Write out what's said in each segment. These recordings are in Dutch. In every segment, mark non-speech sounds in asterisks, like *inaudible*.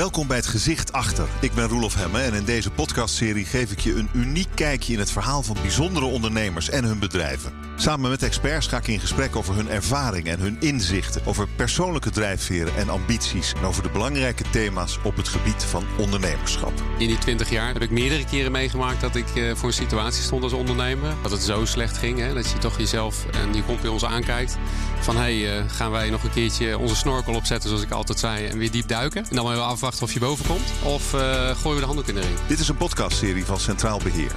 Welkom bij het Gezicht Achter. Ik ben Roelof Hemme en in deze podcastserie geef ik je een uniek kijkje in het verhaal van bijzondere ondernemers en hun bedrijven. Samen met experts ga ik in gesprek over hun ervaring en hun inzichten, over persoonlijke drijfveren en ambities en over de belangrijke thema's op het gebied van ondernemerschap. In die 20 jaar heb ik meerdere keren meegemaakt dat ik eh, voor een situatie stond als ondernemer. Dat het zo slecht ging, hè, dat je toch jezelf en je bij ons aankijkt. Van hé, hey, uh, gaan wij nog een keertje onze snorkel opzetten, zoals ik altijd zei, en weer diep duiken. En dan even of je boven komt. Of uh, gooien we de handdoek in de ring. Dit is een podcastserie van Centraal Beheer.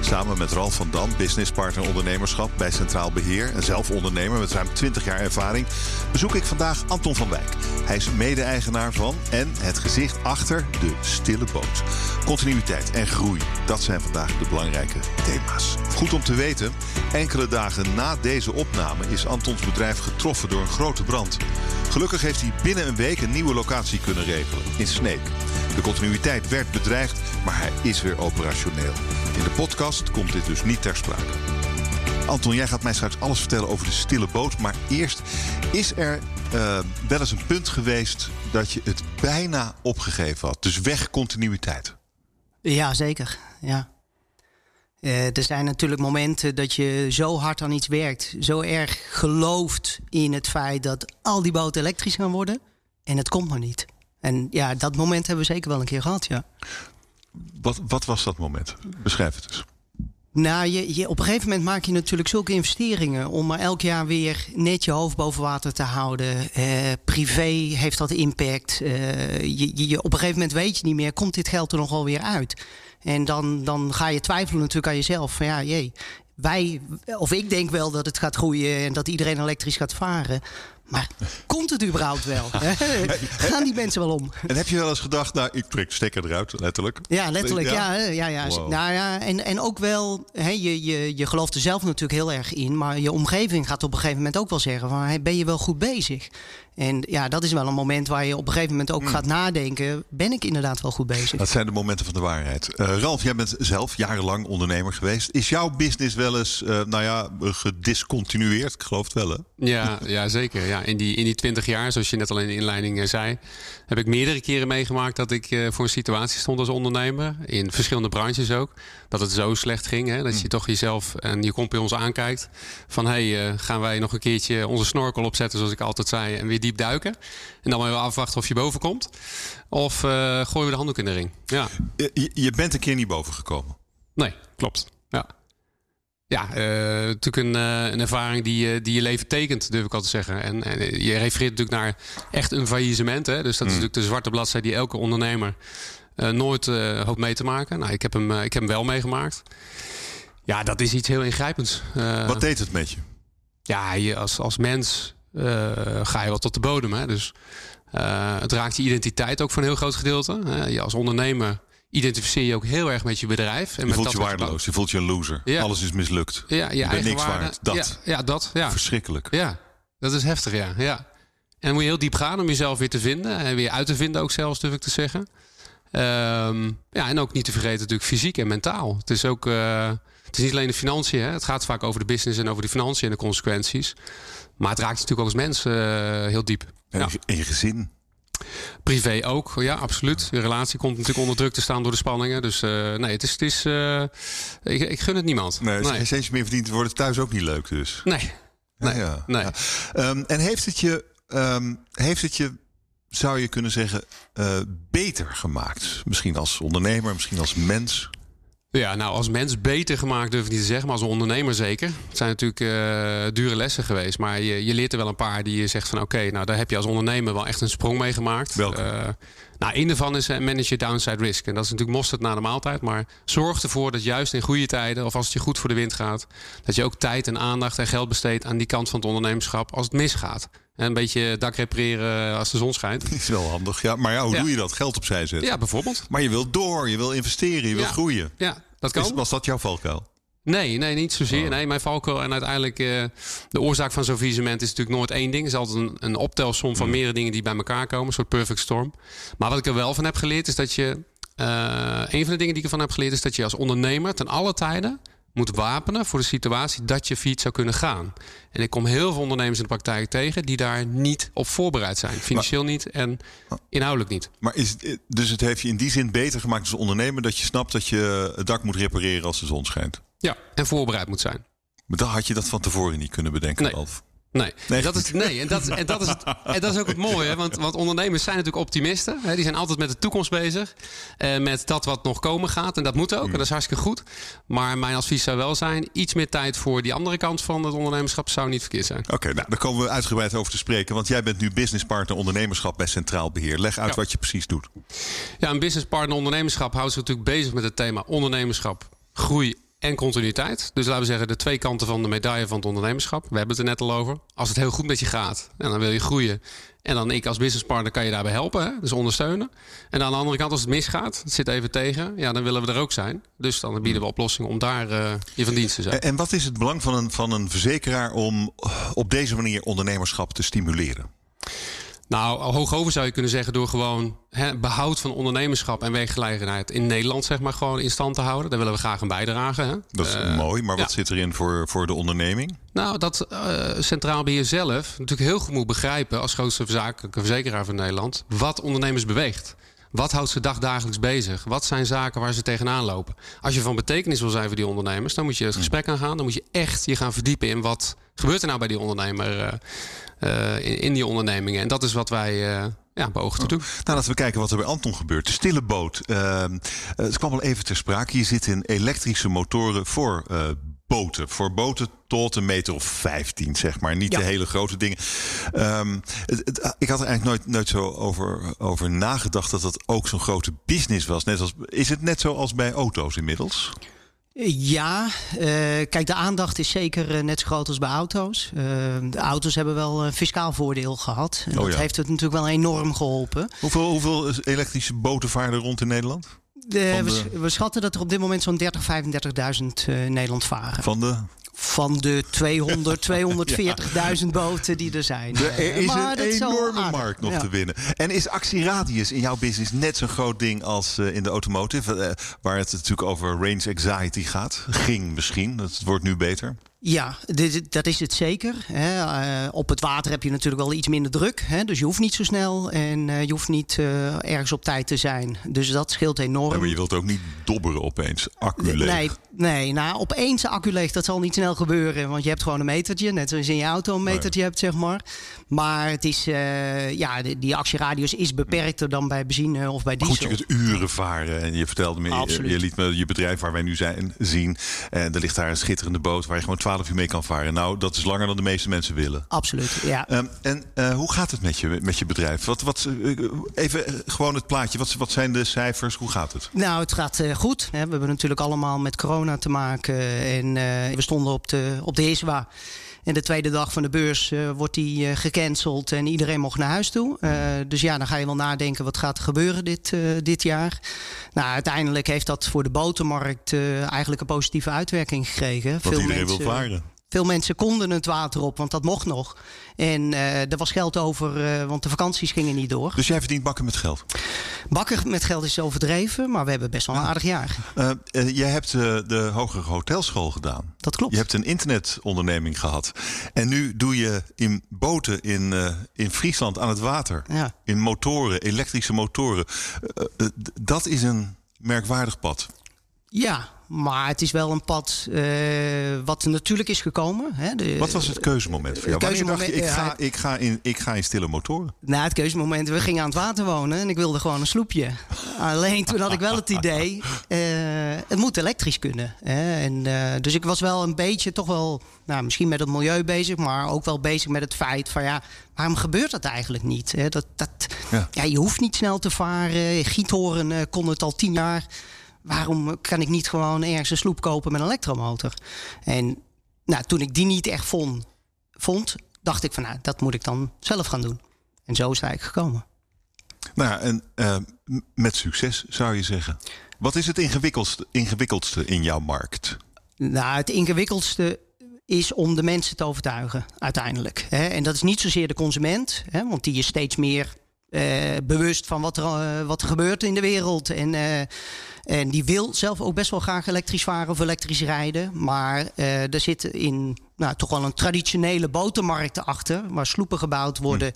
Samen met Ralf van Dam, businesspartner ondernemerschap bij Centraal Beheer en zelf ondernemer met ruim 20 jaar ervaring, bezoek ik vandaag Anton van Wijk. Hij is mede-eigenaar van en het gezicht achter de stille boot. Continuïteit en groei, dat zijn vandaag de belangrijke thema's. Goed om te weten, enkele dagen na deze opname is Antons bedrijf getroffen door een grote brand. Gelukkig heeft hij binnen een week een nieuwe locatie kunnen regelen, Sneek. De continuïteit werd bedreigd, maar hij is weer operationeel. In de podcast komt dit dus niet ter sprake. Anton, jij gaat mij straks alles vertellen over de stille boot. Maar eerst, is er uh, wel eens een punt geweest dat je het bijna opgegeven had? Dus weg continuïteit. Ja, zeker. Ja. Uh, er zijn natuurlijk momenten dat je zo hard aan iets werkt, zo erg gelooft in het feit dat al die boten elektrisch gaan worden en het komt maar niet. En ja, dat moment hebben we zeker wel een keer gehad, ja. Wat, wat was dat moment? Beschrijf het eens. Nou, je, je, op een gegeven moment maak je natuurlijk zulke investeringen om maar elk jaar weer net je hoofd boven water te houden. Eh, privé heeft dat impact. Uh, je, je, op een gegeven moment weet je niet meer, komt dit geld er nog wel weer uit? En dan, dan ga je twijfelen natuurlijk aan jezelf. Van ja, jee, wij, of ik denk wel dat het gaat groeien en dat iedereen elektrisch gaat varen. Maar komt het überhaupt wel? *laughs* Gaan die mensen wel om? En heb je wel eens gedacht, nou, ik trek stekker eruit, letterlijk? Ja, letterlijk, ja. ja, ja, ja. Wow. Nou ja, en, en ook wel, hè, je, je, je gelooft er zelf natuurlijk heel erg in, maar je omgeving gaat op een gegeven moment ook wel zeggen van, hey, ben je wel goed bezig? En ja, dat is wel een moment waar je op een gegeven moment ook mm. gaat nadenken, ben ik inderdaad wel goed bezig? Dat zijn de momenten van de waarheid. Uh, Ralf, jij bent zelf jarenlang ondernemer geweest. Is jouw business wel eens, uh, nou ja, gediscontinueerd? Ik geloof het wel, hè? Ja, ja zeker. Ja in die, in die 20 jaar, zoals je net al in de inleiding zei, heb ik meerdere keren meegemaakt dat ik uh, voor een situatie stond als ondernemer. In verschillende branches ook. Dat het zo slecht ging. Hè, dat je mm. toch jezelf en je komt bij ons aankijkt. Van hey, uh, gaan wij nog een keertje onze snorkel opzetten, zoals ik altijd zei, en weer diep duiken. En dan maar even afwachten of je boven komt. Of uh, gooien we de handdoek in de ring. Ja. Je, je bent een keer niet boven gekomen. Nee, klopt. Ja. Ja, uh, natuurlijk een, uh, een ervaring die, uh, die je leven tekent, durf ik al te zeggen. En, en, je refereert natuurlijk naar echt een faillissement. Hè? Dus dat mm. is natuurlijk de zwarte bladzijde die elke ondernemer nooit hoopt mee te maken. Nou, ik heb hem, ik heb hem wel meegemaakt. Ja, dat is iets heel ingrijpends. Wat deed het met je? Ja, je, als, als mens ga je wel tot de bodem. Hè? Dus het raakt je identiteit ook voor een heel groot gedeelte. je als ondernemer identificeer je ook heel erg met je bedrijf. En je met voelt je waardeloos, je voelt je een loser. Ja. Alles is mislukt. Ja, je, je bent niks waarde. waard. Dat. Ja, ja, dat. Ja. Verschrikkelijk. Ja, dat is heftig, ja. ja. En dan moet je heel diep gaan om jezelf weer te vinden. En weer uit te vinden ook zelfs, durf ik te zeggen. Um, ja, en ook niet te vergeten natuurlijk fysiek en mentaal. Het is ook... Uh, het is niet alleen de financiën. Hè. Het gaat vaak over de business en over de financiën en de consequenties. Maar het raakt je natuurlijk ook als mens uh, heel diep. En, ja. en je gezin. Privé ook, ja, absoluut. De relatie komt natuurlijk onder druk te staan door de spanningen. Dus uh, nee, het is. Het is uh, ik, ik, gun het niemand. Nee, als je geen centje meer verdient, wordt het thuis ook niet leuk, dus. Nee. Nee. Ja, ja. nee. Ja. Um, en heeft het je. Um, heeft het je zou je kunnen zeggen, uh, beter gemaakt? Misschien als ondernemer, misschien als mens? Ja, nou als mens beter gemaakt durf ik niet te zeggen, maar als ondernemer zeker. Het zijn natuurlijk uh, dure lessen geweest, maar je, je leert er wel een paar die je zegt van oké, okay, nou daar heb je als ondernemer wel echt een sprong mee gemaakt. Welke? Uh, nou, een daarvan is manage je downside risk. En dat is natuurlijk mosterd na de maaltijd, maar zorg ervoor dat juist in goede tijden of als het je goed voor de wind gaat, dat je ook tijd en aandacht en geld besteedt aan die kant van het ondernemerschap als het misgaat. En een beetje dak repareren als de zon schijnt. *laughs* Is wel handig, ja. Maar ja, hoe ja. doe je dat? Geld opzij zetten? Ja, bijvoorbeeld. Maar je wilt door, je wil investeren, je wil groeien. Ja, dat kan. Is, was dat jouw valkuil? Nee, nee, niet zozeer. Oh. Nee, mijn valkuil en uiteindelijk uh, de oorzaak van zo'n visement is natuurlijk nooit één ding. Het is altijd een, een optelsom van mm. meerdere dingen die bij elkaar komen. Een soort perfect storm. Maar wat ik er wel van heb geleerd is dat je... Uh, een van de dingen die ik ervan heb geleerd is dat je als ondernemer ten alle tijden moet wapenen voor de situatie dat je fiets zou kunnen gaan. En ik kom heel veel ondernemers in de praktijk tegen die daar niet op voorbereid zijn. Financieel niet en inhoudelijk niet. Maar is het, dus het heeft je in die zin beter gemaakt als ondernemer dat je snapt dat je het dak moet repareren als de zon schijnt? Ja, en voorbereid moet zijn. Maar dan had je dat van tevoren niet kunnen bedenken, nee. Alf. Nee, nee. Dat is, nee en, dat, en, dat is het, en dat is ook het mooie. Want, want ondernemers zijn natuurlijk optimisten. Hè, die zijn altijd met de toekomst bezig. Uh, met dat wat nog komen gaat. En dat moet ook. En dat is hartstikke goed. Maar mijn advies zou wel zijn... iets meer tijd voor die andere kant van het ondernemerschap... zou niet verkeerd zijn. Oké, nou, daar komen we uitgebreid over te spreken. Want jij bent nu businesspartner ondernemerschap bij Centraal Beheer. Leg uit ja. wat je precies doet. Ja, een businesspartner ondernemerschap houdt zich natuurlijk bezig met het thema ondernemerschap, groei en continuïteit. Dus laten we zeggen de twee kanten van de medaille van het ondernemerschap. We hebben het er net al over. Als het heel goed met je gaat en dan wil je groeien. En dan ik als businesspartner kan je daarbij helpen, hè? dus ondersteunen. En aan de andere kant, als het misgaat, het zit even tegen, ja, dan willen we er ook zijn. Dus dan bieden we oplossingen om daar uh, je van dienst te zijn. En wat is het belang van een, van een verzekeraar om op deze manier ondernemerschap te stimuleren? Nou, hoogover zou je kunnen zeggen door gewoon hè, behoud van ondernemerschap en werkgelegenheid in Nederland zeg maar gewoon in stand te houden. Daar willen we graag aan bijdragen. Hè. Dat is uh, mooi, maar wat zit erin voor, voor de onderneming? Nou, dat uh, Centraal Beheer zelf natuurlijk heel goed moet begrijpen als grootste zakelijke verzekeraar van Nederland wat ondernemers beweegt. Wat houdt ze dagdagelijks bezig? Wat zijn zaken waar ze tegenaan lopen? Als je van betekenis wil zijn voor die ondernemers, dan moet je het gesprek aangaan. Dan moet je echt je gaan verdiepen in wat gebeurt er nou bij die ondernemer. Uh, uh, in, in, die ondernemingen. En dat is wat wij uh, ja, beogen te doen. Nou, laten we kijken wat er bij Anton gebeurt. De stille boot. Uh, het kwam al even ter sprake. Je zit in elektrische motoren voor boten. Voor boten tot een meter of 15, zeg maar. Niet ja. de hele grote dingen. Um, het, het, ik had er eigenlijk nooit, nooit zo over, over nagedacht dat dat ook zo'n grote business was. Net als, is het net zoals bij auto's inmiddels? Ja, uh, kijk, de aandacht is zeker uh, net zo groot als bij auto's. Uh, de auto's hebben wel een fiscaal voordeel gehad. En oh, dat ja. heeft het natuurlijk wel enorm geholpen. Hoeveel, hoeveel elektrische boten varen rond in Nederland? De, de... We, we, schatten dat er op dit moment zo'n 30, 35.000 in Nederland varen. Van de? Van de 200, 240.000 *laughs* boten die er zijn. Er is maar een enorme markt nog ja. te winnen. En is actieradius in jouw business net zo'n groot ding als uh, in de automotive? Uh, waar het natuurlijk over range anxiety gaat. Ging misschien, dat wordt nu beter. Ja, dit, dat is het zeker. Hè. Uh, op het water heb je natuurlijk wel iets minder druk. Hè. Dus je hoeft niet zo snel en uh, je hoeft niet uh, ergens op tijd te zijn. Dus dat scheelt enorm. Ja, maar je wilt ook niet dobberen opeens. Accu leeg. Nee, nee nou, opeens accu leeg, dat zal niet snel gebeuren. Want je hebt gewoon een metertje. Net zoals in je auto een metertje hebt, zeg maar. Maar het is, ja, die, die actieradius is beperkter dan bij benzine of bij diesel. Goed, je kunt uren varen. En je vertelde me, je, je, liet me je bedrijf waar wij nu zijn zien. En er ligt daar een schitterende boot waar je gewoon 12 uur mee kan varen. Nou, dat is langer dan de meeste mensen willen. Absoluut, ja. Um, en uh, hoe gaat het met je, met je bedrijf? Wat, wat, uh, even gewoon het plaatje. Wat, wat zijn de cijfers? Hoe gaat het? Nou, het gaat goed. We hebben natuurlijk allemaal met corona te maken. En we stonden op de, op de ISWA. En de tweede dag van de beurs uh, wordt die uh, gecanceld en iedereen mocht naar huis toe. Uh, dus ja, dan ga je wel nadenken wat gaat er gebeuren dit, dit jaar. Nou, uiteindelijk heeft dat voor de botermarkt eigenlijk een positieve uitwerking gekregen. Want Veel iedereen mensen, wil varen. Veel mensen konden het water op, want dat mocht nog. En uh, er was geld over, uh, want de vakanties gingen niet door. Dus jij verdient bakken met geld? Bakken met geld is overdreven, maar we hebben best wel een aardig jaar. Uh, jij hebt de Hogere Hotelschool gedaan. Dat klopt. Je hebt een internetonderneming gehad. En nu doe je in boten in, in Friesland aan het water. Ja. In motoren, elektrische motoren. dat is een merkwaardig pad. Ja, maar het is wel een pad uh, wat natuurlijk is gekomen. Hè. De, wat was het keuzemoment voor jou? Keuzemoment, dacht je, ik ga, ik, ga in, ik ga in stille motoren? Nou, het keuzemoment, we gingen aan het water wonen en ik wilde gewoon een sloepje. *laughs* Alleen toen had ik wel het idee, uh, het moet elektrisch kunnen. Hè. En, uh, dus ik was wel een beetje toch wel, nou, misschien met het milieu bezig, maar ook wel bezig met het feit van ja, waarom gebeurt dat eigenlijk niet? Hè? Dat, dat, ja. ja. je hoeft niet snel te varen. Giethoren kon het al tien jaar waarom kan ik niet gewoon ergens een sloep kopen met een elektromotor? En nou, toen ik die niet echt vond, vond, dacht ik van nou, dat moet ik dan zelf gaan doen. En zo is het eigenlijk gekomen. Nou, en uh, met succes zou je zeggen. Wat is het ingewikkeldste, ingewikkeldste in jouw markt? Nou, het ingewikkeldste is om de mensen te overtuigen, uiteindelijk. En dat is niet zozeer de consument, want die is steeds meer uh, bewust van wat er, uh, wat er gebeurt in de wereld. En, En die wil zelf ook best wel graag elektrisch varen of elektrisch rijden. Maar uh, er zit in nou, toch wel een traditionele botermarkt achter. Waar sloepen gebouwd worden.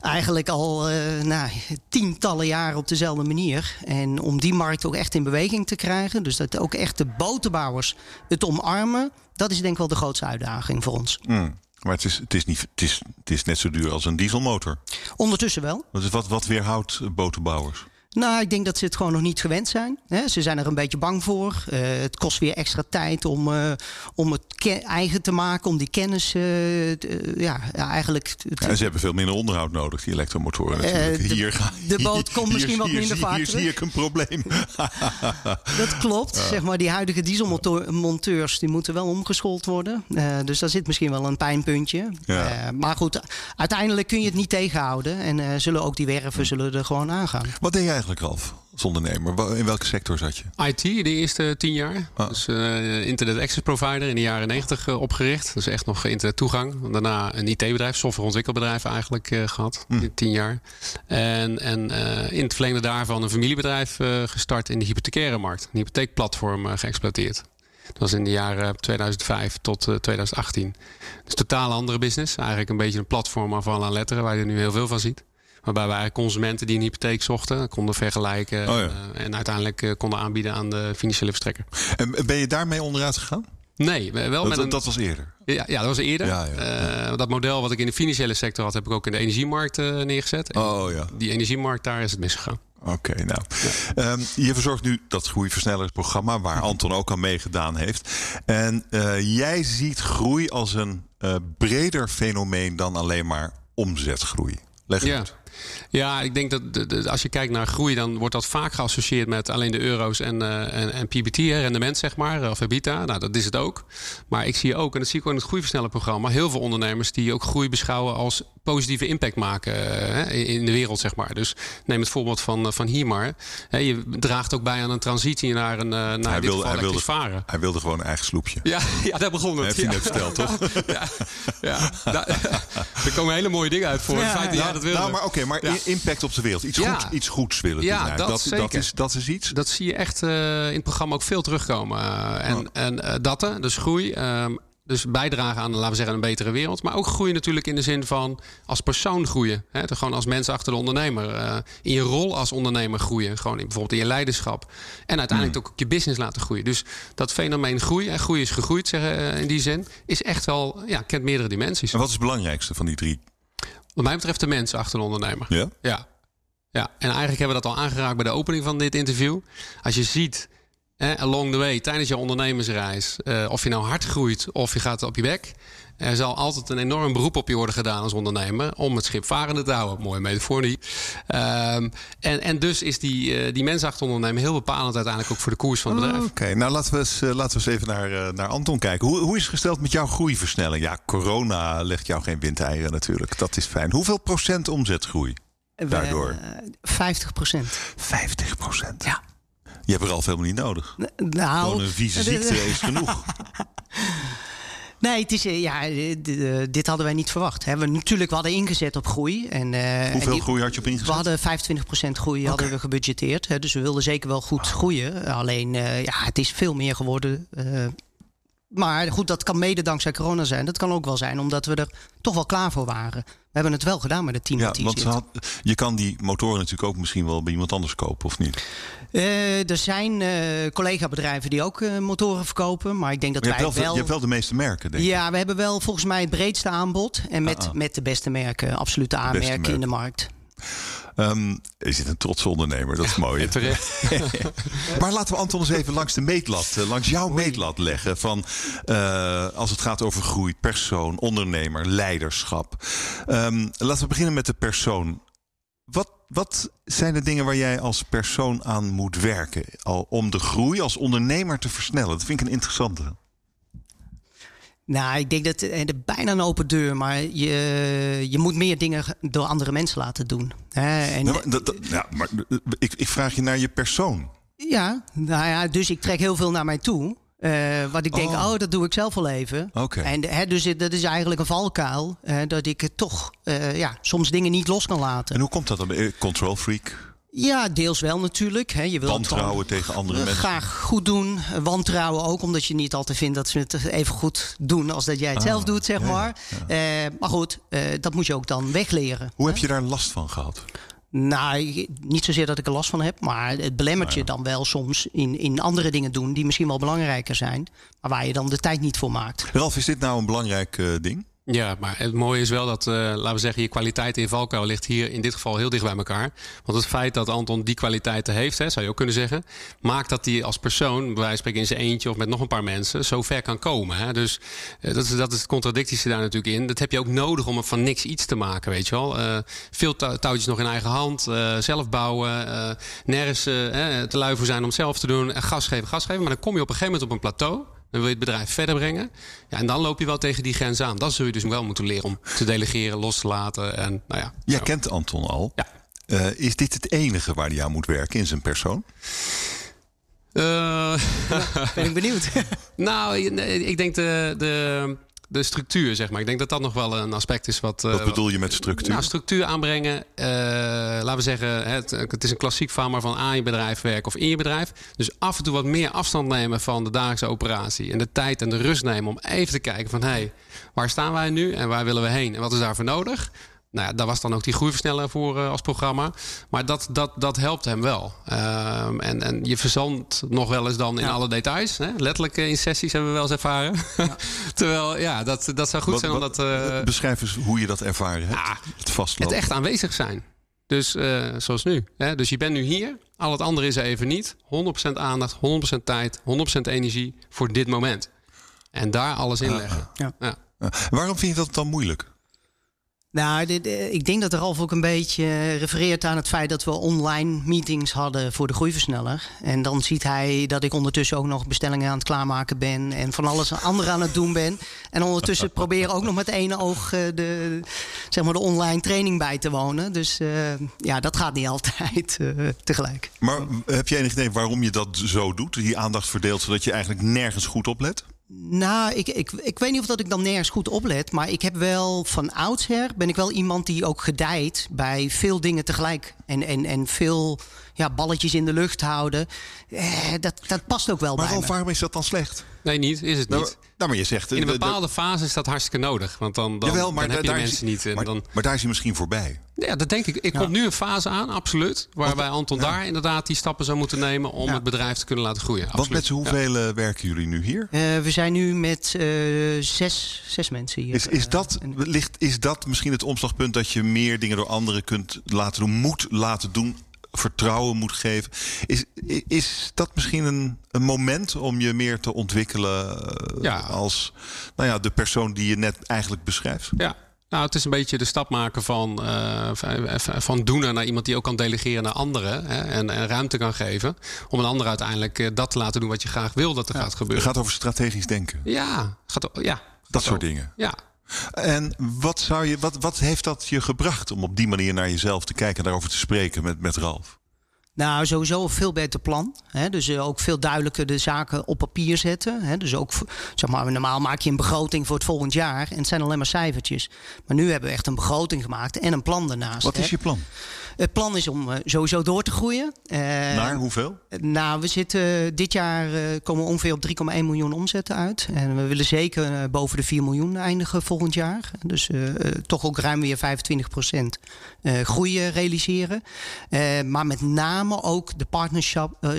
Eigenlijk al uh, nou, tientallen jaren op dezelfde manier. En om die markt ook echt in beweging te krijgen. Dus dat ook echt de boterbouwers het omarmen. Dat is denk ik wel de grootste uitdaging voor ons. Mm. Maar het is, het, is niet, het, is, het is net zo duur als een dieselmotor. Ondertussen wel. Wat, wat, wat weerhoudt boterbouwers? Nou, ik denk dat ze het gewoon nog niet gewend zijn. Ze zijn er een beetje bang voor. Uh, het kost weer extra tijd om, uh, om het eigen te maken, om die kennis uh, te, ja, eigenlijk. Ja, ze hebben veel minder onderhoud nodig, die elektromotoren. Natuurlijk. De, hier de boot komt misschien hier, wat minder hier, vaak. Hier zie ik een probleem. *laughs* dat klopt. Zeg maar, die huidige dieselmonteurs die moeten wel omgeschoold worden. dus daar zit misschien wel een pijnpuntje. Ja. maar goed, uiteindelijk kun je het niet tegenhouden. En zullen ook die werven zullen er gewoon aangaan. Wat deed jij eigenlijk, Ralf, als ondernemer? In welke sector zat je? IT, de eerste tien jaar. Ah. Dus uh, internet access provider in de jaren negentig uh, opgericht. Dus echt nog internettoegang. Daarna een IT-bedrijf, softwareontwikkelbedrijf eigenlijk uh, gehad. Hm. Tien jaar. En, en in het verlengde daarvan een familiebedrijf gestart in de hypothecaire markt. Een hypotheekplatform geëxploiteerd. Dat was in de jaren 2005 tot 2018. Dus totaal andere business. Eigenlijk een beetje een platform van aan letteren, waar je nu heel veel van ziet. Waarbij we eigenlijk consumenten die een hypotheek zochten, konden vergelijken. Oh ja. uh, en uiteindelijk uh, konden aanbieden aan de financiële verstrekker. En ben je daarmee onderuit gegaan? Nee, wel dat, met een... dat was eerder. Ja, ja, dat was eerder. Ja, ja, uh, dat model wat ik in de financiële sector had, heb ik ook in de energiemarkt neergezet. En Oh ja. Die energiemarkt, daar is het misgegaan. Oké, okay, nou. Um, je verzorgt nu dat groeiversnellersprogramma, waar Anton ook aan meegedaan heeft. En uh, jij ziet groei als een breder fenomeen dan alleen maar omzetgroei. Leg het ja. uit. Ja, ik denk dat als je kijkt naar groei, dan wordt dat vaak geassocieerd met alleen de euro's en, uh, en, en PBT, hè, rendement zeg maar, of EBITDA. Nou, dat is het ook. Maar ik zie ook, en dat zie ik ook in het groeiversnellerprogramma, heel veel ondernemers die ook groei beschouwen als positieve impact maken uh, in de wereld, zeg maar. Dus neem het voorbeeld van, van hier maar. Hè, je draagt ook bij aan een transitie naar een uh, naar hij dit wilde, hij wilde, varen. Hij wilde gewoon een eigen sloepje. Ja, *laughs* ja daar begon het. Heeft hij ja. net verteld, toch? *laughs* ja, ja. Daar, *laughs* er komen hele mooie dingen uit voor. Ja, het feit dat jij dat wilde. nou, maar oké, maar Ja. impact op de wereld. Iets, Ja. goeds, iets goeds willen Ja, doen. dat dat, is, dat is iets. Dat zie je echt uh, in het programma ook veel terugkomen. Uh, en Oh. en uh, dat, dus groei. Um, dus bijdragen aan, laten we zeggen, een betere wereld. Maar ook groeien natuurlijk in de zin van als persoon groeien. Hè? Dus gewoon als mens achter de ondernemer. Uh, in je rol als ondernemer groeien. Gewoon in, bijvoorbeeld in je leiderschap. En uiteindelijk Hmm. ook je business laten groeien. Dus dat fenomeen groei, en groei is gegroeid zeggen, uh, in die zin, is echt wel, ja, kent meerdere dimensies. En wat is het belangrijkste van die drie? Wat mij betreft de mens achter de ondernemer. Ja? Ja. ja, en eigenlijk hebben we dat al aangeraakt bij de opening van dit interview. Als je ziet, eh, along the way, tijdens je ondernemersreis, eh, of je nou hard groeit of je gaat op je bek. Er zal altijd een enorm beroep op je worden gedaan als ondernemer om het schip varende te houden. Mooie metafoor niet. Um, en, en dus is die, uh, die achter ondernemen heel bepalend uiteindelijk ook voor de koers van het bedrijf. Oké, nou laten we eens, uh, laten we eens even naar, uh, naar Anton kijken. Hoe, hoe is het gesteld met jouw groeiversnelling? Ja, corona legt jou geen windeieren natuurlijk. Dat is fijn. Hoeveel procent omzetgroei? Daardoor? 50 procent. 50 procent? Ja. Je hebt er al helemaal niet nodig. Nou, Gewoon een vieze *laughs* ziekte is genoeg. Nee, het is, ja, dit hadden wij niet verwacht. We natuurlijk we hadden ingezet op groei. En, uh, Hoeveel en die, groei had je op ingezet? We hadden 25% groei okay. hadden we gebudgeteerd. Hè, dus we wilden zeker wel goed groeien. Alleen, uh, ja, het is veel meer geworden. Uh, maar goed, dat kan mede dankzij corona zijn. Dat kan ook wel zijn omdat we er toch wel klaar voor waren. We hebben het wel gedaan met de team. Ja, want had, je kan die motoren natuurlijk ook misschien wel bij iemand anders kopen, of niet? Uh, er zijn uh, collega-bedrijven die ook uh, motoren verkopen. Maar ik denk dat je wij wel, wel... Je hebt wel de meeste merken, denk ik. Ja, we hebben wel volgens mij het breedste aanbod. En met, Ah, ah. met de beste merken, absolute aanmerken merken. in de markt. Um, je zit een trotse ondernemer, dat is ja, mooi. Terecht. *laughs* maar laten we Anton eens even langs de meetlat, langs jouw meetlat leggen. Van uh, als het gaat over groei, persoon, ondernemer, leiderschap. Um, laten we beginnen met de persoon. Wat, wat zijn de dingen waar jij als persoon aan moet werken al om de groei als ondernemer te versnellen? Dat vind ik een interessante. Nou, ik denk dat het bijna een open deur, maar je, je moet meer dingen door andere mensen laten doen. Hè? En, nou, maar, dat, dat, ja, maar ik, ik vraag je naar je persoon. Ja, nou ja, dus ik trek heel veel naar mij toe. Uh, wat ik denk, oh. oh. dat doe ik zelf wel even. Okay. En hè, dus dat is eigenlijk een valkuil. Uh, dat ik toch uh, ja, soms dingen niet los kan laten. En hoe komt dat dan? Control freak? Ja, deels wel natuurlijk. Hè. Je wilt Wantrouwen tegen andere mensen. Graag goed doen. Wantrouwen ook, omdat je niet altijd vindt dat ze het even goed doen als dat jij het zelf Ah, doet, zeg ja, ja, maar. Eh, maar goed, eh, dat moet je ook dan wegleren. Hoe heb je daar last van gehad? Nou, niet zozeer dat ik er last van heb, maar het belemmert je dan wel soms in, in andere dingen doen die misschien wel belangrijker zijn, maar waar je dan de tijd niet voor maakt. Ralf, is dit nou een belangrijk eh, ding? Ja, maar het mooie is wel dat, eh, laten we zeggen, je kwaliteit in valkuil ligt hier in dit geval heel dicht bij elkaar. Want het feit dat Anton die kwaliteiten heeft, hè, zou je ook kunnen zeggen, maakt dat hij als persoon, bij wijze van spreken in zijn eentje of met nog een paar mensen, zo ver kan komen. Hè. Dus eh, dat, is, dat is het contradictische daar natuurlijk in. Dat heb je ook nodig om van niks iets te maken, weet je wel. Eh, veel tou- touwtjes nog in eigen hand, zelf bouwen, nergens te lui voor zijn om zelf te doen, en gas geven, gas geven. Maar dan kom je op een gegeven moment op een plateau. Dan wil je het bedrijf verder brengen. Ja, en dan loop je wel tegen die grens aan. Dat zul je dus wel moeten leren om te delegeren, los te laten. En, nou ja, Jij zo. kent Anton al. Ja. Eh, is dit het enige waar hij aan moet werken in zijn persoon? Eh, Ben ik benieuwd. *laughs* nou, ik denk de, de, de structuur, zeg maar. Ik denk dat dat nog wel een aspect is wat... eh, Wat bedoel je met structuur? Nou, structuur aanbrengen. eh, laten we zeggen, het, het is een klassiek verhaal maar van aan je bedrijf werken of in je bedrijf. Dus af en toe wat meer afstand nemen van de dagelijkse operatie. En de tijd en de rust nemen om even te kijken van... hé, hey, waar staan wij nu en waar willen we heen? En wat is daarvoor nodig? Nou ja, daar was dan ook die groeiversneller voor eh, als programma. Maar dat, dat, dat helpt hem wel. Ehm, en, en je verzandt nog wel eens dan in Ja. alle details. Hè? Letterlijk eh, in sessies hebben we wel eens ervaren. *laughs* Terwijl, ja, dat, dat zou goed Wat- zijn om wat- dat... eh, Beschrijf eens hoe je dat ervaren hebt. Ja, het vastlopen. het echt aanwezig zijn. Dus eh, zoals nu. Hè? Dus je bent nu hier. Al het andere is er even niet. 100% aandacht, 100% tijd, 100% energie voor dit moment. En daar alles in leggen. Ja. Ja. Waarom vind je dat dan moeilijk? Nou, ik denk dat Ralf ook een beetje refereert aan het feit dat we online meetings hadden voor de groeiversneller. En dan ziet hij dat ik ondertussen ook nog bestellingen aan het klaarmaken ben en van alles andere aan het doen ben. En ondertussen probeer ook nog met één oog eh, de, zeg maar de online training bij te wonen. Dus eh, ja, dat gaat niet altijd eh, tegelijk. Maar heb je enig idee waarom je dat zo doet? Die aandacht verdeelt zodat je eigenlijk nergens goed oplet? Nou, ik, ik, ik weet niet of dat ik dan nergens goed oplet. Maar ik heb wel van oudsher ben ik wel iemand die ook gedijt bij veel dingen tegelijk. En, en, en veel ja, balletjes in de lucht houden. Eh, dat, dat past ook wel Maar bij me. waarom is dat dan slecht? Nee, niet. Is het Nou, niet. nou, maar je zegt... In een eh, de- bepaalde fase is dat hartstikke nodig. Want dan, dan, Jawel, maar dan heb je de daar is- mensen niet. En maar, dan, maar daar is hij misschien voorbij. ja, dat denk ik. Ik komt nu een fase aan, absoluut. Waarbij Anton daar inderdaad die stappen zou moeten nemen... om Ja. het bedrijf te kunnen laten groeien. Want Absoluut. met z'n hoeveel eh, werken jullie nu hier? Eh, we zijn nu met eh, zes, zes mensen hier. Is, is, dat, en- ligt, is dat misschien het omslagpunt dat je meer dingen door anderen kunt laten doen, moet laten doen, vertrouwen moet geven? Is, is dat misschien een, een moment om je meer te ontwikkelen eh, Ja. als nou ja, de persoon die je net eigenlijk beschrijft? Ja. Nou, het is een beetje de stap maken van, eh, van- doener naar iemand die ook kan delegeren naar anderen. Hè, en, en ruimte kan geven. Om een ander uiteindelijk eh, dat te laten doen wat je graag wil dat er gaat Het gebeuren. gaat over strategisch denken. Ja, gaat, ja, Dat soort dingen. Ja. En wat, zou je, wat, wat heeft dat je gebracht om op die manier naar jezelf te kijken en daarover te spreken met, met Ralf? Nou, sowieso een veel beter plan. Hè? Dus eh, ook veel duidelijker de zaken op papier zetten. Hè? Dus ook, zeg maar, normaal maak je een begroting voor het volgend jaar. En het zijn alleen maar cijfertjes. Maar nu hebben we echt een begroting gemaakt en een plan daarnaast. Wat hè. is je plan? Het plan is om eh, sowieso door te groeien. Eh, Naar hoeveel? Nou, we zitten dit jaar komen we ongeveer op 3,1 miljoen omzetten uit. En we willen zeker boven de 4 miljoen eindigen volgend jaar. Dus toch ook ruim weer 25 procent groei realiseren. Maar met name ook de partnerschap, eh,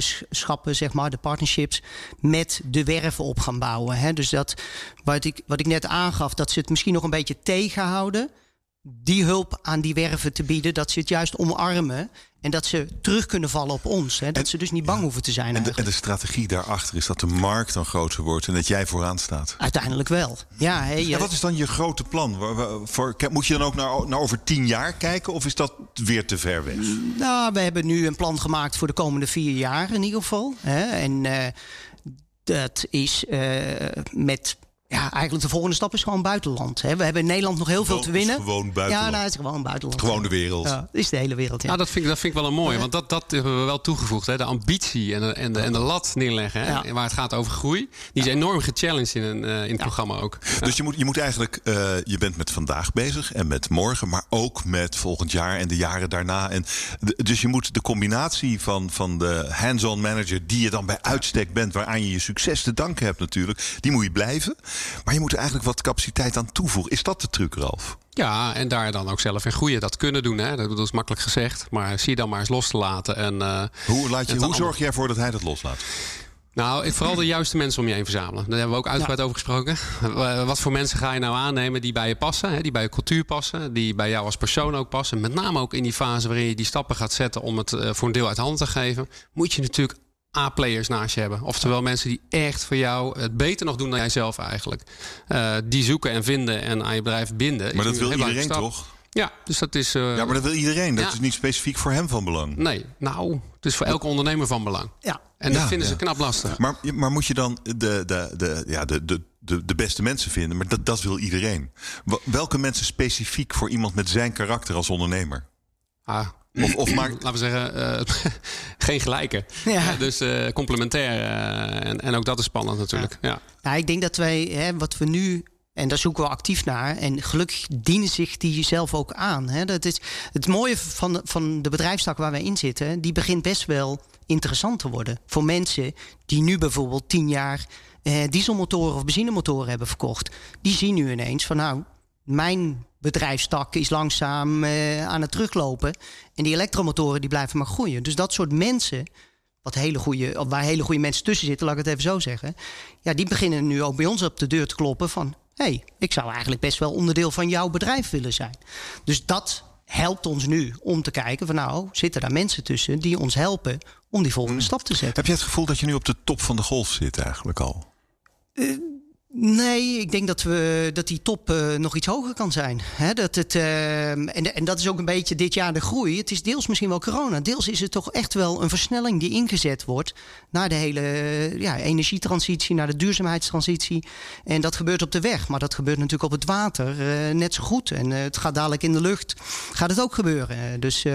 zeg maar, de partnerships met de werven op gaan bouwen. Hè. Dus dat wat ik, wat ik net aangaf, dat ze het misschien nog een beetje tegenhouden die hulp aan die werven te bieden, dat ze het juist omarmen en dat ze terug kunnen vallen op ons. Hè? Dat En- ze dus niet bang hoeven te zijn En de, en de strategie daarachter is dat de markt dan groter wordt en dat jij vooraan staat. Uiteindelijk wel. Ja, hè, je- En wat is dan je grote plan? Voor, moet je dan ook naar, naar over tien jaar kijken of is dat weer te ver weg? Nou, we hebben nu een plan gemaakt voor de komende vier jaar in ieder geval. Hè? En eh, dat is eh, met Ja, eigenlijk de volgende stap is gewoon buitenland. Hè. We hebben in Nederland nog heel veel te winnen. Gewoon buitenland. Ja, nou, het is gewoon buitenland. Gewoon de wereld. Ja, het is de hele wereld. Ja. Nou, dat vind, ik, dat vind ik wel een mooie. Want dat, dat hebben we wel toegevoegd. Hè? De ambitie en de, en de, en de lat neerleggen. Hè? Ja. Waar het gaat over groei. Die is enorm gechallenged in, een, eh, in het programma ook. Dus je moet, je moet eigenlijk, eh, je bent met vandaag bezig en met morgen, maar ook met volgend jaar en de jaren daarna. En de- dus je moet de combinatie van, van de hands-on manager, die je dan bij uitstek bent, waaraan je je succes te danken hebt natuurlijk, die moet je blijven. Maar je moet er eigenlijk wat capaciteit aan toevoegen. Is dat de truc, Ralf? Ja, en daar dan ook zelf in groeien. Dat kunnen doen. Hè? Dat is makkelijk gezegd. Maar zie je dan maar eens los te laten. En, eh, Hoe, laat je, en hoe zorg jij ervoor dat hij dat loslaat? Nou, ik- vooral de juiste mensen om je heen verzamelen. Daar hebben we ook uitgebreid over gesproken. Wat voor mensen ga je nou aannemen die bij je passen, hè, die bij je cultuur passen, die bij jou als persoon ook passen. Met name ook in die fase waarin je die stappen gaat zetten om het eh, voor een deel uit handen te geven, moet je natuurlijk A-players naast je hebben. Oftewel mensen die echt voor jou het beter nog doen dan jijzelf eigenlijk. Eh, die zoeken en vinden en aan je bedrijf binden. Maar dat wil iedereen toch? Ja, dus dat is. eh, Ja, maar dat wil iedereen. Dat Ja. is niet specifiek voor hem van belang. Nee, nou, het is voor elke ondernemer van belang. ja. En dat Ja, vinden ja. ze knap lastig. Maar, maar moet je dan de, de, de, ja, de, de, de, de beste mensen vinden? Maar dat, dat wil iedereen. Welke mensen specifiek voor iemand met zijn karakter als ondernemer? Ah, Of, of maar, laten we zeggen, eh, *laughs* geen gelijke. Ja. Eh, dus eh, complementair. en, en ook dat is spannend natuurlijk. Ja. Nou, ik denk dat wij, hè, wat we nu, en daar zoeken we actief naar, en gelukkig dienen zich die zelf ook aan. Hè. Dat is, het mooie van, van de bedrijfstak waar wij in zitten, die begint best wel interessant te worden. Voor mensen die nu bijvoorbeeld tien jaar eh, dieselmotoren of benzinemotoren hebben verkocht. Die zien nu ineens van nou, mijn bedrijfstak is langzaam eh, aan het teruglopen. En die elektromotoren die blijven maar groeien. Dus dat soort mensen, wat hele goede, waar hele goede mensen tussen zitten, laat ik het even zo zeggen. Ja, die beginnen nu ook bij ons op de deur te kloppen van... hé, hey, ik zou eigenlijk best wel onderdeel van jouw bedrijf willen zijn. Dus dat helpt ons nu om te kijken van nou, zitten daar mensen tussen die ons helpen om die volgende stap te zetten. heb je het gevoel dat je nu op de top van de golf zit eigenlijk al? Nee, ik denk dat, we, dat die top eh, nog iets hoger kan zijn. Dat het, eh, en, en dat is ook een beetje dit jaar de groei. Het is deels misschien wel corona. Deels is het toch echt wel een versnelling die ingezet wordt... naar de hele eh, ja, energietransitie, naar de duurzaamheidstransitie. En dat gebeurt op de weg. Maar dat gebeurt natuurlijk op het water net zo goed. En het gaat dadelijk in de lucht. Gaat het ook gebeuren. Dus,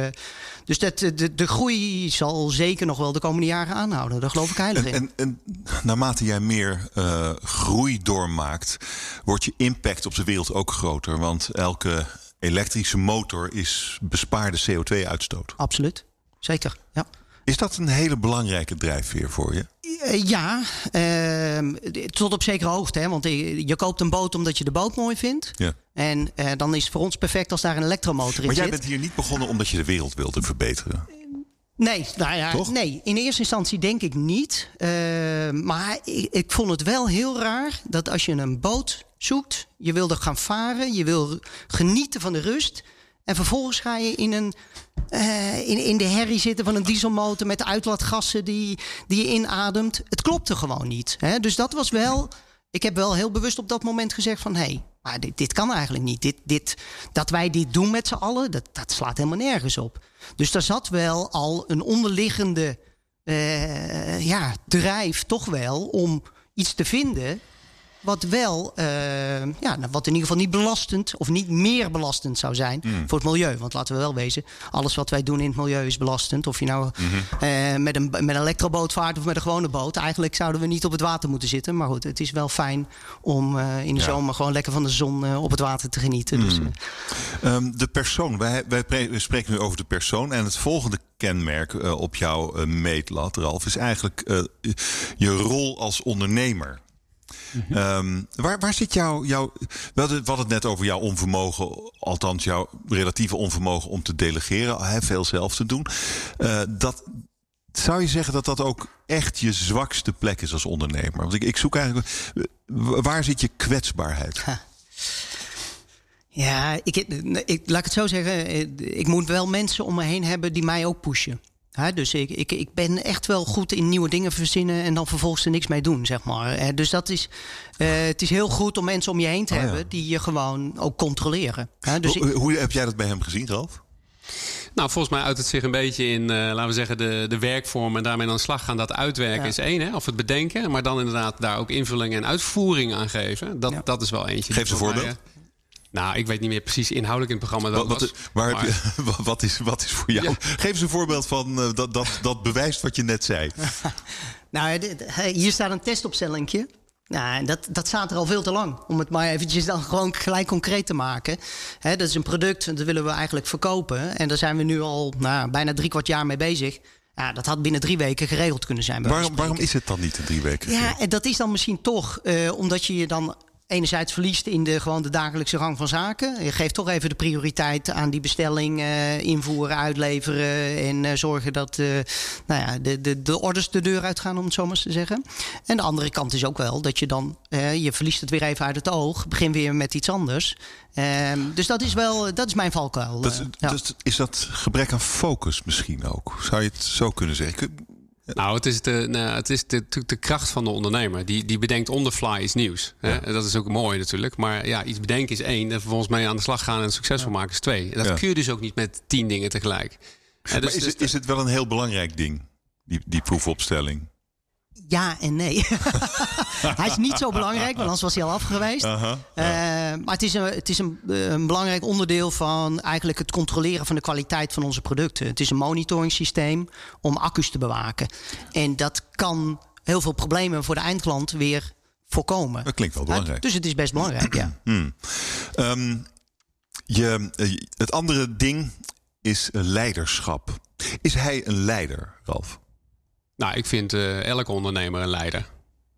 dus dat, de, de groei zal zeker nog wel de komende jaren aanhouden. Daar geloof ik heilig En, in. en, en naarmate jij meer eh, groei doormaakt, wordt je impact op de wereld ook groter. Want elke elektrische motor is bespaarde CO2-uitstoot. Absoluut. Zeker, ja. Is dat een hele belangrijke drijfveer voor je? Eh, Ja, ehm, tot op zekere hoogte. Hè? Want je, koopt een boot omdat je de boot mooi vindt. Ja. En eh, dan is het voor ons perfect als daar een elektromotor in Maar jij zit. bent hier niet begonnen omdat je de wereld wilde verbeteren. Nee, nou ja, Toch? nee, in eerste instantie denk ik niet. Eh, maar ik, ik vond het wel heel raar dat als je een boot zoekt, je wil er gaan varen, je wil genieten van de rust. En vervolgens ga je in, een, eh, in, in de herrie zitten van een dieselmotor met uitlaatgassen die, die je inademt. Het klopte gewoon niet. Hè? Dus dat was wel. Ik heb wel heel bewust op dat moment gezegd van hé, hey, maar dit, dit kan eigenlijk niet. Dit, dit, dat wij dit doen met z'n allen, dat, dat slaat helemaal nergens op. Dus daar zat wel al een onderliggende eh, ja, drijf toch wel om iets te vinden. Wat wel, eh, ja, nou, wat in ieder geval niet belastend of niet meer belastend zou zijn voor het milieu. Want laten we wel wezen, alles wat wij doen in het milieu is belastend. Of je nou eh, met, een, met een elektroboot vaart of met een gewone boot. Eigenlijk zouden we niet op het water moeten zitten. Maar goed, het is wel fijn om eh, in de Ja. zomer gewoon lekker van de zon op het water te genieten. Dus, eh, Ehm, de persoon, wij, wij spreken nu over de persoon. En het volgende kenmerk op jouw meetlat, Ralf, is eigenlijk je rol als ondernemer. Ehm, waar, waar zit jouw. jouw we, hadden, het net over jouw onvermogen, althans jouw relatieve onvermogen om te delegeren, veel zelf te doen. Eh, dat, zou je zeggen dat dat ook echt je zwakste plek is als ondernemer? Want ik, ik zoek eigenlijk. eh, Waar zit je kwetsbaarheid? Ja, ik, ik, laat ik het zo zeggen. eh, Ik moet wel mensen om me heen hebben die mij ook pushen. Hè, dus ik, ik, ik ben echt wel goed in nieuwe dingen verzinnen en dan vervolgens er niks mee doen, zeg maar. Eh, Dus dat is, eh, het is heel goed om mensen om je heen te Oh, ja. hebben die je gewoon ook controleren. Hè, Dus hoe, heb jij dat bij hem gezien, Ralf? Nou, volgens mij uit het zich een beetje in, uh, laten we zeggen, de, de werkvorm en daarmee aan de slag gaan. Dat uitwerken is één, hè, of het bedenken. Maar dan inderdaad daar ook invulling en uitvoering aan geven. Dat, dat is wel eentje. Geef een voorbeeld. Mij, nou, ik weet niet meer precies inhoudelijk in het programma. Wat, wat, waar heb je, *laughs* wat, is, wat is voor jou? Geef eens een voorbeeld van uh, dat, dat, dat bewijst wat je net zei. *laughs* nou, hier staat een testopstellingje. Nou, dat, dat staat er al veel te lang. Om het maar eventjes dan gewoon gelijk concreet te maken. dat is een product, dat willen we eigenlijk verkopen. En daar zijn we nu al nou, bijna drie kwart jaar mee bezig. Ja, dat had binnen drie weken geregeld kunnen zijn. Waarom, waarom is het dan niet in drie weken? Ja, en dat is dan misschien toch uh, omdat je je dan enerzijds verliest in de, gewoon de dagelijkse gang van zaken. Je geeft toch even de prioriteit aan die bestelling uh, invoeren, uitleveren en uh, zorgen dat uh, nou ja, de, de, de orders de deur uitgaan, om het zo maar te zeggen. En de andere kant is ook wel dat je dan, je verliest het weer even uit het oog, begin weer met iets anders. Ehm, dus dat is wel, dat is mijn valkuil. Dat, ja. dat, is dat gebrek aan focus misschien ook? Zou je het zo kunnen zeggen? Nou, het is, de, nou, het is de, de, kracht van de ondernemer. Die, die bedenkt on the fly is nieuws. Hè? Dat is ook mooi natuurlijk. Maar ja, iets bedenken is één. En vervolgens mee aan de slag gaan en succesvol maken is twee. En dat kun je dus ook niet met tien dingen tegelijk. dus, is, dus het, is het wel een heel belangrijk ding, die, die proefopstelling? Ja en nee. *laughs* hij is niet zo belangrijk, want anders was hij al af geweest. Uh maar het is, een, het is een, een, belangrijk onderdeel van eigenlijk het controleren van de kwaliteit van onze producten. Het is een monitoring systeem om accu's te bewaken. En dat kan heel veel problemen voor de eindklant weer voorkomen. Dat klinkt wel belangrijk. dus het is best belangrijk, ja. *clears throat* Hmm. Um, je, eh, het andere ding is leiderschap. Is hij een leider, Ralf? Nou, ik vind uh, elke ondernemer een leider.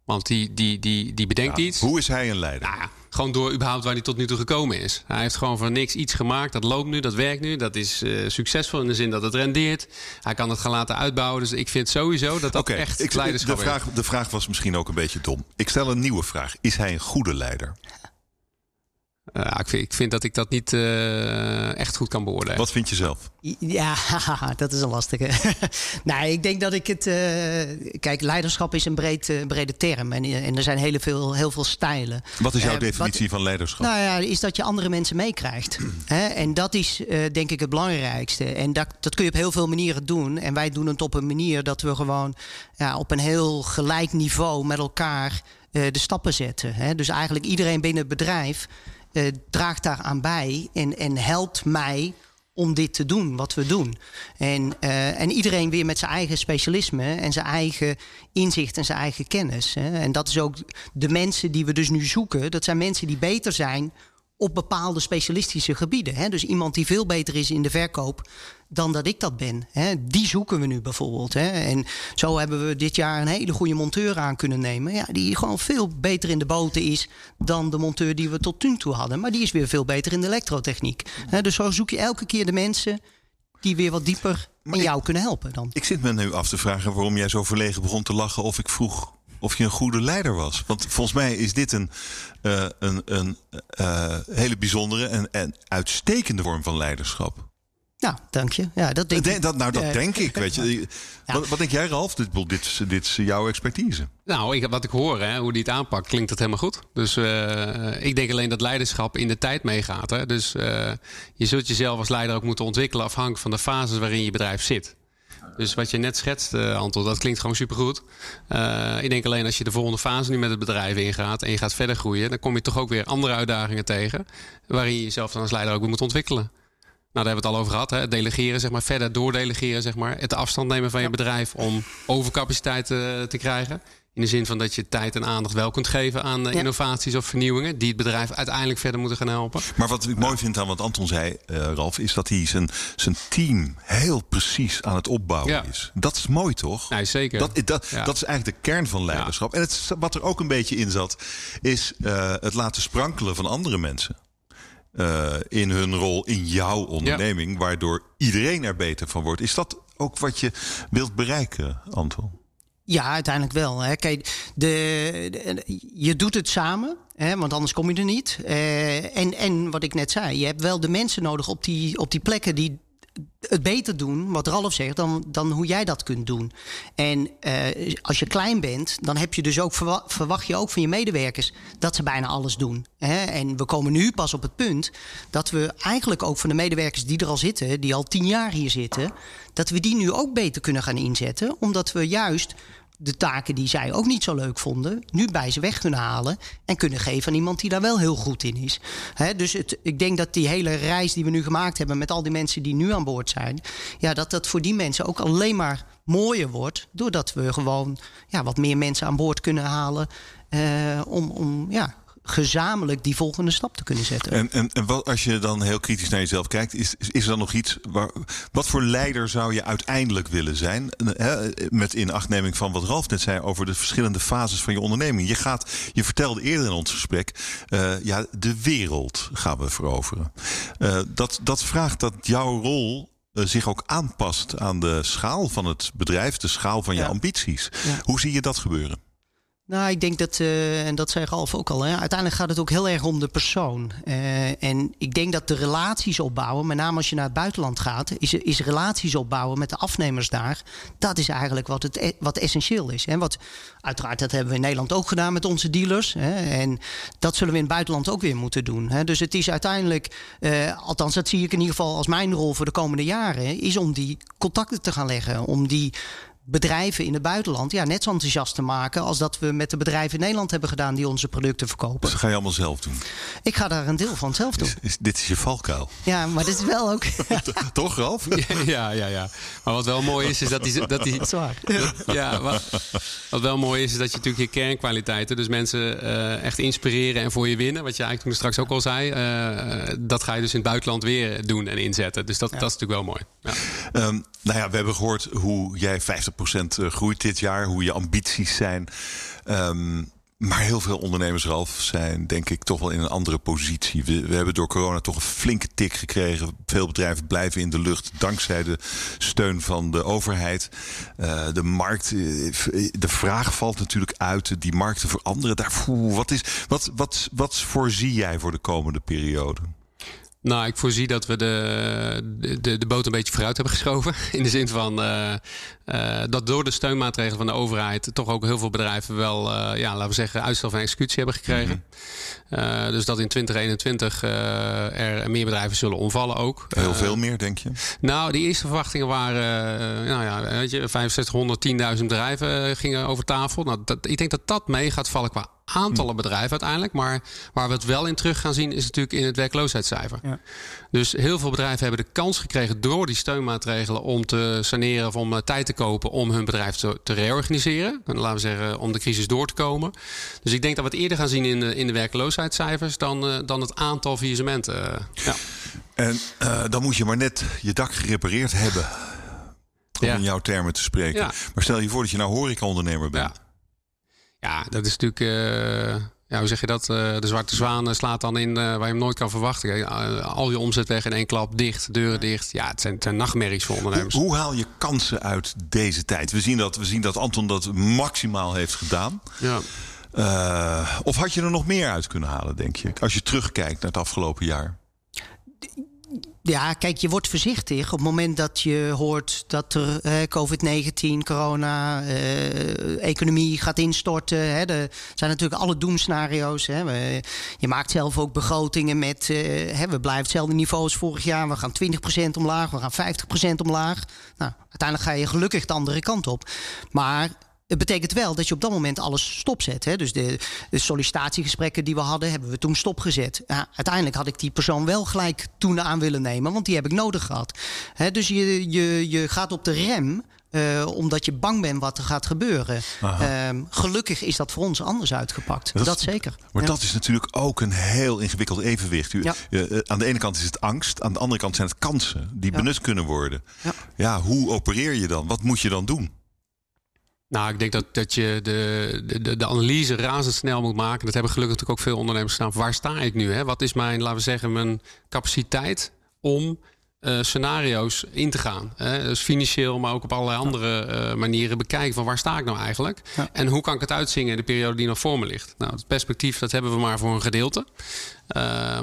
Want die, die, die, die bedenkt iets. Hoe is hij een leider? Nou, gewoon door überhaupt waar hij tot nu toe gekomen is. Hij heeft gewoon van niks iets gemaakt. Dat loopt nu, dat werkt nu. Dat is uh, succesvol in de zin dat het rendeert. Hij kan het gaan laten uitbouwen. Dus ik vind sowieso dat dat okay, echt ik, leiderschap de vraag, De vraag was misschien ook een beetje dom. Ik stel een nieuwe vraag. Is hij een goede leider? Uh, ik, vind, ik, vind, dat ik dat niet uh, echt goed kan beoordelen. Wat vind je zelf? Ja, *laughs* dat is een lastige. *laughs* nee, ik denk dat ik het. Uh, kijk, leiderschap is een breed, brede term. En, en, er zijn heel veel, heel veel stijlen. Wat is jouw definitie wat, van leiderschap? Nou ja, is dat je andere mensen meekrijgt. *clears throat* en dat is denk ik het belangrijkste. En dat, dat kun je op heel veel manieren doen. En wij doen het op een manier dat we gewoon ja, op een heel gelijk niveau met elkaar de stappen zetten. Hè? Dus eigenlijk iedereen binnen het bedrijf uh, draagt daaraan bij en, en helpt mij om dit te doen, wat we doen. En, uh, en iedereen weer met zijn eigen specialisme en zijn eigen inzicht en zijn eigen kennis. Hè. En dat is ook de mensen die we dus nu zoeken. Dat zijn mensen die beter zijn op bepaalde specialistische gebieden. Hè? Dus iemand die veel beter is in de verkoop dan dat ik dat ben. Hè? Die zoeken we nu bijvoorbeeld. Hè? En zo hebben we dit jaar een hele goede monteur aan kunnen nemen. Ja, die gewoon veel beter in de boten is dan de monteur die we tot nu toe hadden. Maar die is weer veel beter in de elektrotechniek. Hè? Dus zo zoek je elke keer de mensen die weer wat dieper in jou kunnen helpen. Dan. Ik zit me nu af te vragen waarom jij zo verlegen begon te lachen of ik vroeg of je een goede leider was. Want volgens mij is dit een, uh, een, een uh, hele bijzondere en, en uitstekende vorm van leiderschap. Nou, dank je. Ja, dat denk ik. Dat, nou, dat denk ik. Weet je. *laughs* Wat, wat, denk jij, Ralf? Dit, dit, dit is jouw expertise. Nou, ik, wat ik hoor, hè, hoe die het aanpakt, klinkt het helemaal goed. Dus uh, ik denk alleen dat leiderschap in de tijd meegaat. Hè. Dus uh, je zult jezelf als leider ook moeten ontwikkelen afhankelijk van de fases waarin je bedrijf zit. Dus wat je net schetst, uh, Anton, dat klinkt gewoon supergoed. Uh, ik denk alleen als je de volgende fase nu met het bedrijf ingaat en je gaat verder groeien, dan kom je toch ook weer andere uitdagingen tegen. Waarin je jezelf dan als leider ook weer moet ontwikkelen. Nou, daar hebben we het al over gehad. Hè? Delegeren, zeg maar, verder doordelegeren, zeg maar. Het afstand nemen van je bedrijf om overcapaciteit uh, te krijgen. In de zin van dat je tijd en aandacht wel kunt geven aan uh, innovaties of vernieuwingen. die het bedrijf uiteindelijk verder moeten gaan helpen. Maar wat ik mooi vind aan wat Anton zei, uh, Ralf. is dat hij zijn, zijn team heel precies aan het opbouwen ja. is. Dat is mooi toch? Nee, zeker. Dat, dat, ja. dat is eigenlijk de kern van leiderschap. En het, wat er ook een beetje in zat, is uh, het laten sprankelen van andere mensen. Uh, in hun rol in jouw onderneming, ja. waardoor iedereen er beter van wordt. Is dat ook wat je wilt bereiken, Anton? Ja, uiteindelijk wel. Hè. Kijk, de, je doet het samen, hè, want anders kom je er niet. Uh, en, en wat ik net zei, je hebt wel de mensen nodig op die, op die plekken die het beter doen, wat Ralf zegt, dan, dan hoe jij dat kunt doen. En uh, als je klein bent, dan heb je dus ook verwacht je ook van je medewerkers dat ze bijna alles doen. Hè? En we komen nu pas op het punt dat we eigenlijk ook van de medewerkers die er al zitten, die al tien jaar hier zitten, dat we die nu ook beter kunnen gaan inzetten. Omdat we juist de taken die zij ook niet zo leuk vonden, nu bij ze weg kunnen halen en kunnen geven aan iemand die daar wel heel goed in is. dus het, ik denk dat die hele reis die we nu gemaakt hebben met al die mensen die nu aan boord zijn, ja, dat dat voor die mensen ook alleen maar mooier wordt, doordat we gewoon ja, wat meer mensen aan boord kunnen halen uh, om, om ja, gezamenlijk die volgende stap te kunnen zetten. En, en, en wat, als je dan heel kritisch naar jezelf kijkt, is, is er dan nog iets waar, wat voor leider zou je uiteindelijk willen zijn? Hè, met inachtneming van wat Ralf net zei over de verschillende fases van je onderneming. Je gaat, je vertelde eerder in ons gesprek, uh, ja, de wereld gaan we veroveren. Uh, dat, dat vraagt dat jouw rol uh, zich ook aanpast aan de schaal van het bedrijf, de schaal van je ja. ambities. Ja. Hoe zie je dat gebeuren? Nou, ik denk dat, uh, en dat zei Ralf ook al, hè, uiteindelijk gaat het ook heel erg om de persoon. Uh, en ik denk dat de relaties opbouwen, met name als je naar het buitenland gaat, is, is relaties opbouwen met de afnemers daar. Dat is eigenlijk wat, het, wat essentieel is. Hè. Wat, uiteraard, dat hebben we in Nederland ook gedaan met onze dealers. Hè, en dat zullen we in het buitenland ook weer moeten doen. Hè. Dus het is uiteindelijk, uh, althans dat zie ik in ieder geval als mijn rol voor de komende jaren, is om die contacten te gaan leggen. Om die bedrijven in het buitenland ja, net zo enthousiast te maken als dat we met de bedrijven in Nederland hebben gedaan die onze producten verkopen. Dus dat ga je allemaal zelf doen? Ik ga daar een deel van zelf doen. Is, dit is je valkuil. Ja, maar dit is wel ook. *laughs* Toch, Ralf? *laughs* Ja, ja, ja. Maar wat wel mooi is, is dat die. *laughs* Dat, die, dat is waar. Ja, wat, wat, wel mooi is, is dat je natuurlijk je kernkwaliteiten, dus mensen uh, echt inspireren en voor je winnen, wat je eigenlijk toen straks ook al zei, uh, dat ga je dus in het buitenland weer doen en inzetten. Dus dat, ja. dat is natuurlijk wel mooi. Ja. Um, nou ja, we hebben gehoord hoe jij 50% eh, groeit dit jaar, hoe je ambities zijn. Um, maar heel veel ondernemers, Ralf, zijn denk ik toch wel in een andere positie. We, we, hebben door corona toch een flinke tik gekregen. Veel bedrijven blijven in de lucht dankzij de steun van de overheid. Uh, de markt, eh, de vraag valt natuurlijk uit. Die markten veranderen. Daar, wat, is, wat, wat, wat voorzie jij voor de komende periode? Nou, ik voorzie dat we de, de, de boot een beetje vooruit hebben geschoven. *laughs* In de zin van uh, uh, dat door de steunmaatregelen van de overheid toch ook heel veel bedrijven wel, uh, ja, laten we zeggen, uitstel van executie hebben gekregen. Mm -hmm. dus dat in 2021 er meer bedrijven zullen omvallen ook. Heel veel meer, denk je? Nou, die eerste verwachtingen waren, nou ja, weet je, 6500, 10.000 bedrijven gingen over tafel. Nou, dat, ik denk dat dat mee gaat vallen qua aantallen bedrijven uiteindelijk. Maar waar we het wel in terug gaan zien, is natuurlijk in het werkloosheidscijfer. Ja. Dus heel veel bedrijven hebben de kans gekregen door die steunmaatregelen om te saneren of om eh, tijd te kopen om hun bedrijf te, te reorganiseren. En laten we zeggen, om de crisis door te komen. Dus ik denk dat we het eerder gaan zien in de, in de werkloosheidscijfers dan, uh, dan het aantal faillissementen. ja. En uh, dan moet je maar net je dak gerepareerd hebben. Om ja. in jouw termen te spreken. Ja. Maar stel je voor dat je nou horecaondernemer bent. Ja. Dat is natuurlijk. Uh, ja, hoe zeg je dat? Uh, de zwarte zwaan slaat dan in waar je hem nooit kan verwachten. al je omzet weg in één klap, dicht, deuren dicht. Ja, het zijn, het zijn nachtmerries voor ondernemers. Hoe, hoe, haal je kansen uit deze tijd? We zien dat, we zien dat Anton dat maximaal heeft gedaan. Ja. of had je er nog meer uit kunnen halen, denk je? Als je terugkijkt naar het afgelopen jaar. Ja, kijk, je wordt voorzichtig op het moment dat je hoort dat er eh, COVID-19, corona, eh, economie gaat instorten. Hè. Er zijn natuurlijk alle doemscenario's. Hè. Je maakt zelf ook begrotingen met, uh, hè, we blijven hetzelfde niveau als vorig jaar. We gaan 20% omlaag, we gaan 50% omlaag. Nou, uiteindelijk ga je gelukkig de andere kant op. Maar het betekent wel dat je op dat moment alles stopzet. Hè? Dus de, de, sollicitatiegesprekken die we hadden, hebben we toen stopgezet. Ja, uiteindelijk had ik die persoon wel gelijk toen aan willen nemen, want die heb ik nodig gehad. Hè, dus je, je, je gaat op de rem. Uh, omdat je bang bent wat er gaat gebeuren. Uh, gelukkig is dat voor ons anders uitgepakt. Dat, dat zeker. Maar ja. dat is natuurlijk ook een heel ingewikkeld evenwicht. U, ja. uh, aan de ene kant is het angst, aan de andere kant zijn het kansen die ja. benut kunnen worden. Ja. hoe opereer je dan? Wat moet je dan doen? Nou, ik denk dat, dat je de, de, de analyse razendsnel moet maken. Dat hebben gelukkig natuurlijk ook veel ondernemers gedaan. Waar sta ik nu? Hè? Wat is mijn, laten we zeggen, mijn capaciteit om uh, scenario's in te gaan? Hè? Dus financieel, maar ook op allerlei andere uh, manieren bekijken van waar sta ik nou eigenlijk? Ja. En hoe kan ik het uitzingen in de periode die nog voor me ligt? Nou, het perspectief, dat hebben we maar voor een gedeelte. Uh,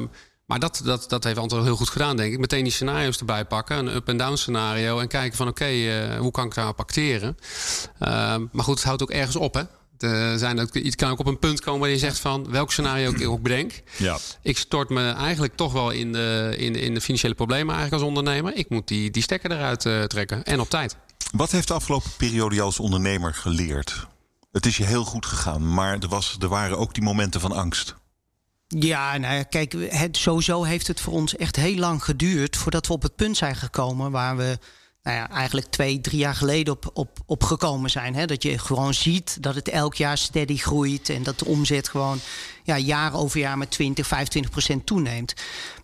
Maar dat, dat, dat heeft Anton heel goed gedaan, denk ik. Meteen die scenario's erbij pakken. Een up-en-down scenario. En kijken van oké, okay, hoe kan ik daarop acteren? maar goed, het houdt ook ergens op, hè? Uh, zijn dat, je kan ook op een punt komen waar je zegt van welk scenario ik ook bedenk. Ja. Ik stort me eigenlijk toch wel in de, in, in de financiële problemen eigenlijk als ondernemer. Ik moet die, die stekker eruit uh, trekken en op tijd. Wat heeft de afgelopen periode je als ondernemer geleerd? Het is je heel goed gegaan, maar er, was, er waren ook die momenten van angst. Ja, nou kijk, het, sowieso heeft het voor ons echt heel lang geduurd voordat we op het punt zijn gekomen waar we nou ja, eigenlijk twee, drie jaar geleden op, op, op gekomen zijn. Hè? Dat je gewoon ziet dat het elk jaar steady groeit en dat de omzet gewoon ja, jaar over jaar met 20, 25 procent toeneemt.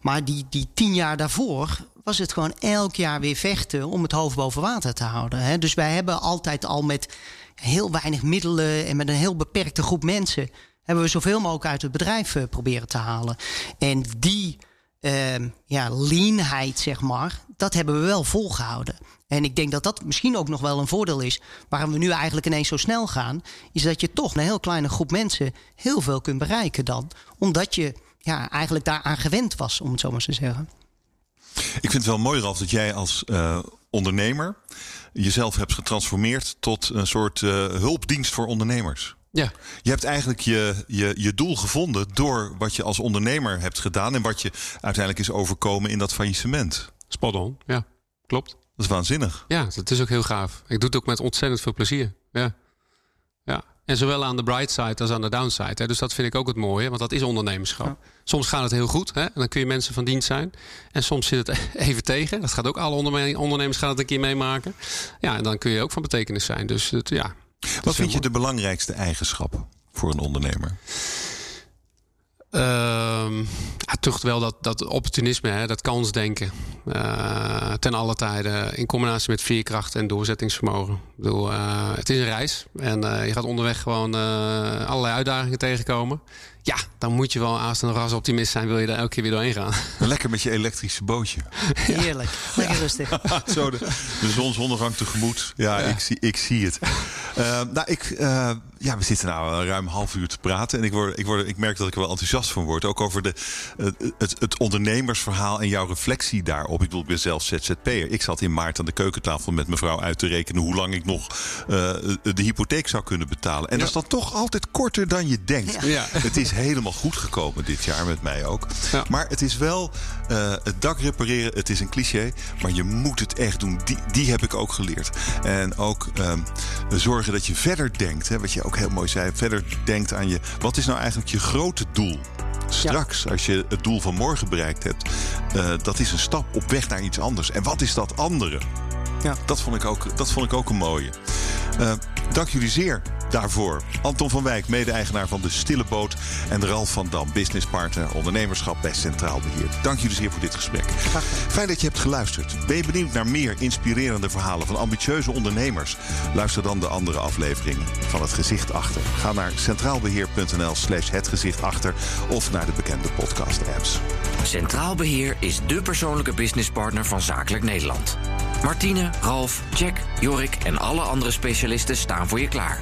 Maar die, die tien jaar daarvoor was het gewoon elk jaar weer vechten om het hoofd boven water te houden. Hè? Dus wij hebben altijd al met heel weinig middelen en met een heel beperkte groep mensen hebben we zoveel mogelijk uit het bedrijf uh, proberen te halen. En die uh, ja, leanheid, zeg maar, dat hebben we wel volgehouden. En ik denk dat dat misschien ook nog wel een voordeel is. Waarom we nu eigenlijk ineens zo snel gaan. Is dat je toch een heel kleine groep mensen heel veel kunt bereiken dan. Omdat je ja, eigenlijk daaraan gewend was, om het zo maar te zeggen. Ik vind het wel mooi, Ralf, dat jij als uh, ondernemer jezelf hebt getransformeerd tot een soort uh, hulpdienst voor ondernemers. Ja. Je hebt eigenlijk je, je, je doel gevonden door wat je als ondernemer hebt gedaan en wat je uiteindelijk is overkomen in dat faillissement. Spot on, ja, klopt. Dat is waanzinnig. Ja, dat is ook heel gaaf. Ik doe het ook met ontzettend veel plezier. Ja. ja. En zowel aan de bright side als aan de downside. Hè. Dus dat vind ik ook het mooie, want dat is ondernemerschap. Soms gaat het heel goed hè, en dan kun je mensen van dienst zijn. En soms zit het *laughs* even tegen. Dat gaat ook alle ondernemers gaan het een keer meemaken. Ja, en dan kun je ook van betekenis zijn. Dus het, ja, wat vind je de belangrijkste eigenschappen voor een ondernemer? Uh, ja, toch wel dat, dat opportunisme, hè, dat kansdenken. Uh, ten alle tijden in combinatie met veerkracht en doorzettingsvermogen. Ik bedoel, uh, het is een reis en eh, je gaat onderweg gewoon allerlei uitdagingen tegenkomen. Ja, dan moet je wel aast een ras optimist zijn, wil je daar elke keer weer doorheen gaan. Lekker met je elektrische bootje. Heerlijk, lekker rustig. *laughs* Zo de, de zonsondergang tegemoet. Ja, ja, Ik, zie, ik zie het. Uh, nou, ik, uh, ja, we zitten nou ruim een half uur te praten. En ik, word, ik, word, ik merk dat ik er wel enthousiast van word. Ook over de, het, het ondernemersverhaal en jouw reflectie daarop. Ik bedoel, ik ben zelf ZZP'er. Ik zat in maart aan de keukentafel met mevrouw uit te rekenen... hoe lang ik nog uh, de hypotheek zou kunnen betalen. En ja. dat is dan toch altijd korter dan je denkt. Ja. Het is helemaal goed gekomen dit jaar met mij ook. Ja. Maar het is wel uh, het dak repareren. Het is een cliché, maar je moet het echt doen. Die, die heb ik ook geleerd. En ook um, zorgen dat je verder denkt. Hè, wat je ook heel mooi zei. Verder denkt aan je. Wat is nou eigenlijk je grote doel? Straks, ja. als je het doel van morgen bereikt hebt, uh, dat is een stap op weg naar iets anders. En wat is dat andere? Ja. Dat, vond ik ook, dat vond ik ook een mooie. Uh, dank jullie zeer daarvoor. Anton van Wijk, mede-eigenaar van de Stille Boot. En Ralf van Dam, businesspartner ondernemerschap bij Centraal Beheer. Dank jullie zeer voor dit gesprek. Fijn dat je hebt geluisterd. Ben je benieuwd naar meer inspirerende verhalen van ambitieuze ondernemers? Luister dan de andere afleveringen van Het Gezicht Achter. Ga naar centraalbeheer.nl slash het of naar de bekende podcast apps. Centraal Beheer is de persoonlijke businesspartner van Zakelijk Nederland. Martine, Ralf, Jack, Jorik en alle andere specialisten voor je klaar.